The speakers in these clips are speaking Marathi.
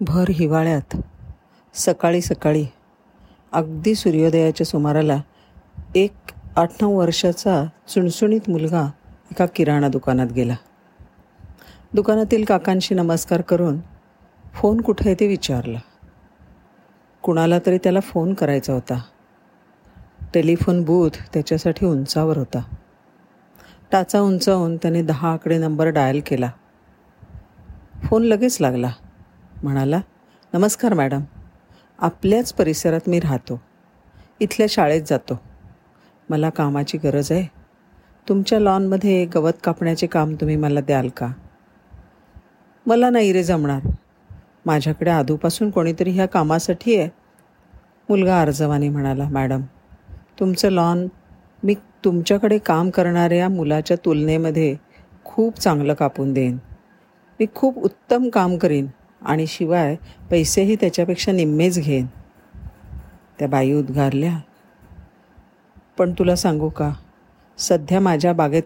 भर हिवाळ्यात सकाळी सकाळी अगदी सूर्योदयाच्या सुमाराला एक आठ नऊ वर्षाचा चुणचुणीत मुलगा एका किराणा दुकानात गेला. दुकानातील काकांशी नमस्कार करून फोन कुठे आहे ते विचारलं. कुणाला तरी त्याला फोन करायचा होता. टेलिफोन बूथ त्याच्यासाठी उंचावर होता. टाचा उंचावून त्याने दहा आकडे नंबर डायल केला. फोन लगेच लागला. म्हणाला नमस्कार मॅडम. आपल्याच परिसरात मी राहतो. इथल्या शाळेत जातो. मला कामाची गरज आहे. तुमच्या लॉनमध्ये गवत कापण्याचे काम तुम्ही मला द्याल का? मला नाही रे जमणार. माझ्याकडे आधूपासून कोणीतरी ह्या कामासाठी आहे. मुलगा अर्जवानी म्हणाला मॅडम तुमचं लॉन मी तुमच्याकडे काम करणाऱ्या मुलाच्या तुलनेमध्ये खूप चांगलं कापून देईन. मी खूप उत्तम काम करीन. आणि शिवाय पैसेही त्याच्यापेक्षा निम्मेच घेईन. त्या बाई उद्गारल्या पण तुला सांगू का? सध्या माझ्या बागेत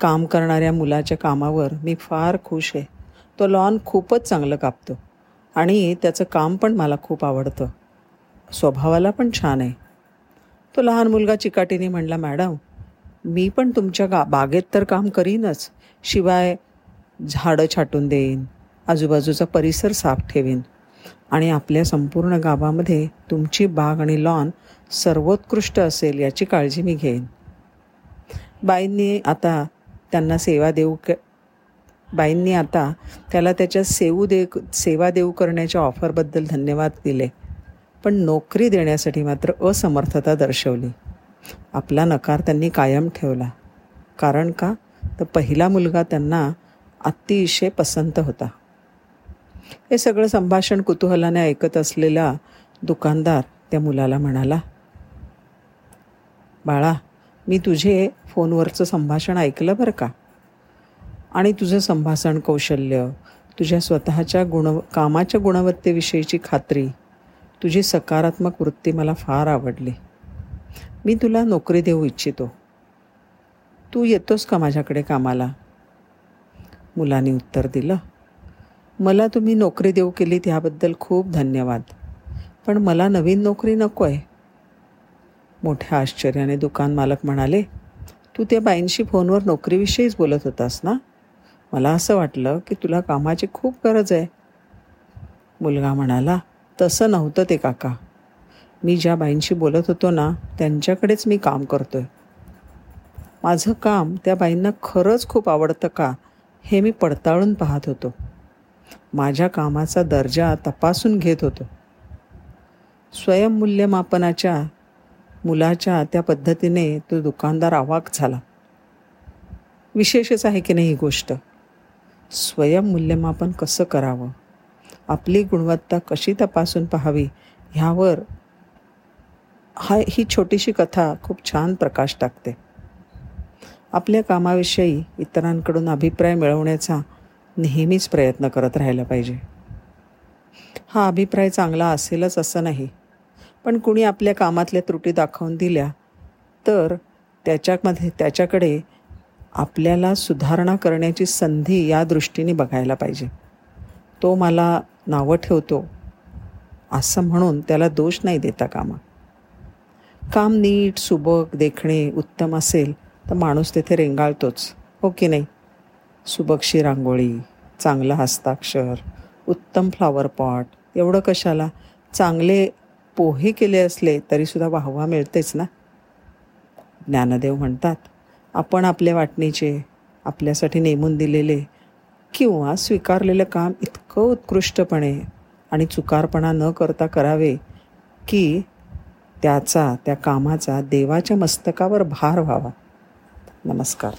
काम करणाऱ्या मुलाच्या कामावर मी फार खुश आहे. तो लॉन खूपच चांगलं कापतो आणि त्याचं काम पण मला खूप आवडतं. स्वभावाला पण छान आहे. तो लहान मुलगा चिकाटीने म्हणला मॅडम मी पण तुमच्या गा बागेत तर काम करीनच. शिवाय झाडं छाटून देईन आजूबाजूचा परिसर साफ ठेवीन. आणि आपल्या संपूर्ण गावामध्ये तुमची बाग आणि लॉन सर्वोत्कृष्ट असेल याची काळजी मी घेईन. बाईंनी आता त्यांना सेवा देऊ क बाईंनी आता त्याला त्याच्या सेवू दे सेवा देऊ करण्याच्या ऑफरबद्दल धन्यवाद दिले. पण नोकरी देण्यासाठी मात्र असमर्थता दर्शवली. आपला नकार त्यांनी कायम ठेवला. कारण का? तर पहिला मुलगा त्यांना अतिशय पसंत होता. हे सगळं संभाषण कुतूहलाने ऐकत असलेला दुकानदार त्या मुलाला म्हणाला बाळा मी तुझे फोनवरचं संभाषण ऐकलं बरं का? आणि तुझं संभाषण कौशल्य तुझ्या स्वतःच्या गुण कामाच्या गुणवत्तेविषयीची खात्री तुझी सकारात्मक वृत्ती मला फार आवडली. मी तुला नोकरी देऊ इच्छितो. तू येतोस का माझ्याकडे कामाला? मुलाने उत्तर दिलं मला तुम्ही नोकरी देऊ केली त्याबद्दल खूप धन्यवाद. पण मला नवीन नोकरी नको आहे मोठ्या आश्चर्याने दुकान मालक म्हणाले तू त्या बाईंशी फोनवर नोकरीविषयीच बोलत होतास ना? मला असं वाटलं की तुला कामाची खूप गरज आहे. मुलगा म्हणाला तसं नव्हतं ते काका. मी ज्या बाईंशी बोलत होतो ना त्यांच्याकडेच मी काम करतो आहे माझं काम त्या बाईंना खरंच खूप आवडतं का हे मी पडताळून पाहत होतो. माझ्या कामाचा दर्जा तपासून घेत होतो. स्वयंमूल्यमापनाच्या मुलाच्या त्या पद्धतीने तो दुकानदार आवाक झाला. विशेषच आहे की नाही ही गोष्ट? स्वयंमूल्यमापन कसं करावं? आपली गुणवत्ता कशी तपासून पाहावी? ह्यावर हा ही छोटीशी कथा खूप छान प्रकाश टाकते. आपल्या कामाविषयी इतरांकडून अभिप्राय मिळवण्याचा नेहमीच प्रयत्न करत राहायला पाहिजे. हा अभिप्राय चांगला असेलच असं नाही. पण कुणी आपल्या कामातल्या त्रुटी दाखवून दिल्या तर त्याच्यामध्ये त्याच्याकडे आपल्याला सुधारणा करण्याची संधी या दृष्टीने बघायला पाहिजे. तो मला नावं ठेवतो असं म्हणून त्याला दोष नाही देता कामा. काम नीट सुबक देखणे उत्तम असेल तर माणूस तेथे रेंगाळतोच हो की नाही? सुबकशी रांगोळी चांगलं हस्ताक्षर उत्तम फ्लावर पॉट एवढं कशाला? चांगले पोहे केले असले तरीसुद्धा वाहवा मिळतेच ना? ज्ञानदेव म्हणतात आपण आपल्या वाटणीचे आपल्यासाठी नेमून दिलेले किंवा स्वीकारलेलं काम इतकं उत्कृष्टपणे आणि चुकारपणा न करता करावे की त्याचा त्या कामाचा देवाच्या मस्तकावर भार व्हावा. नमस्कार.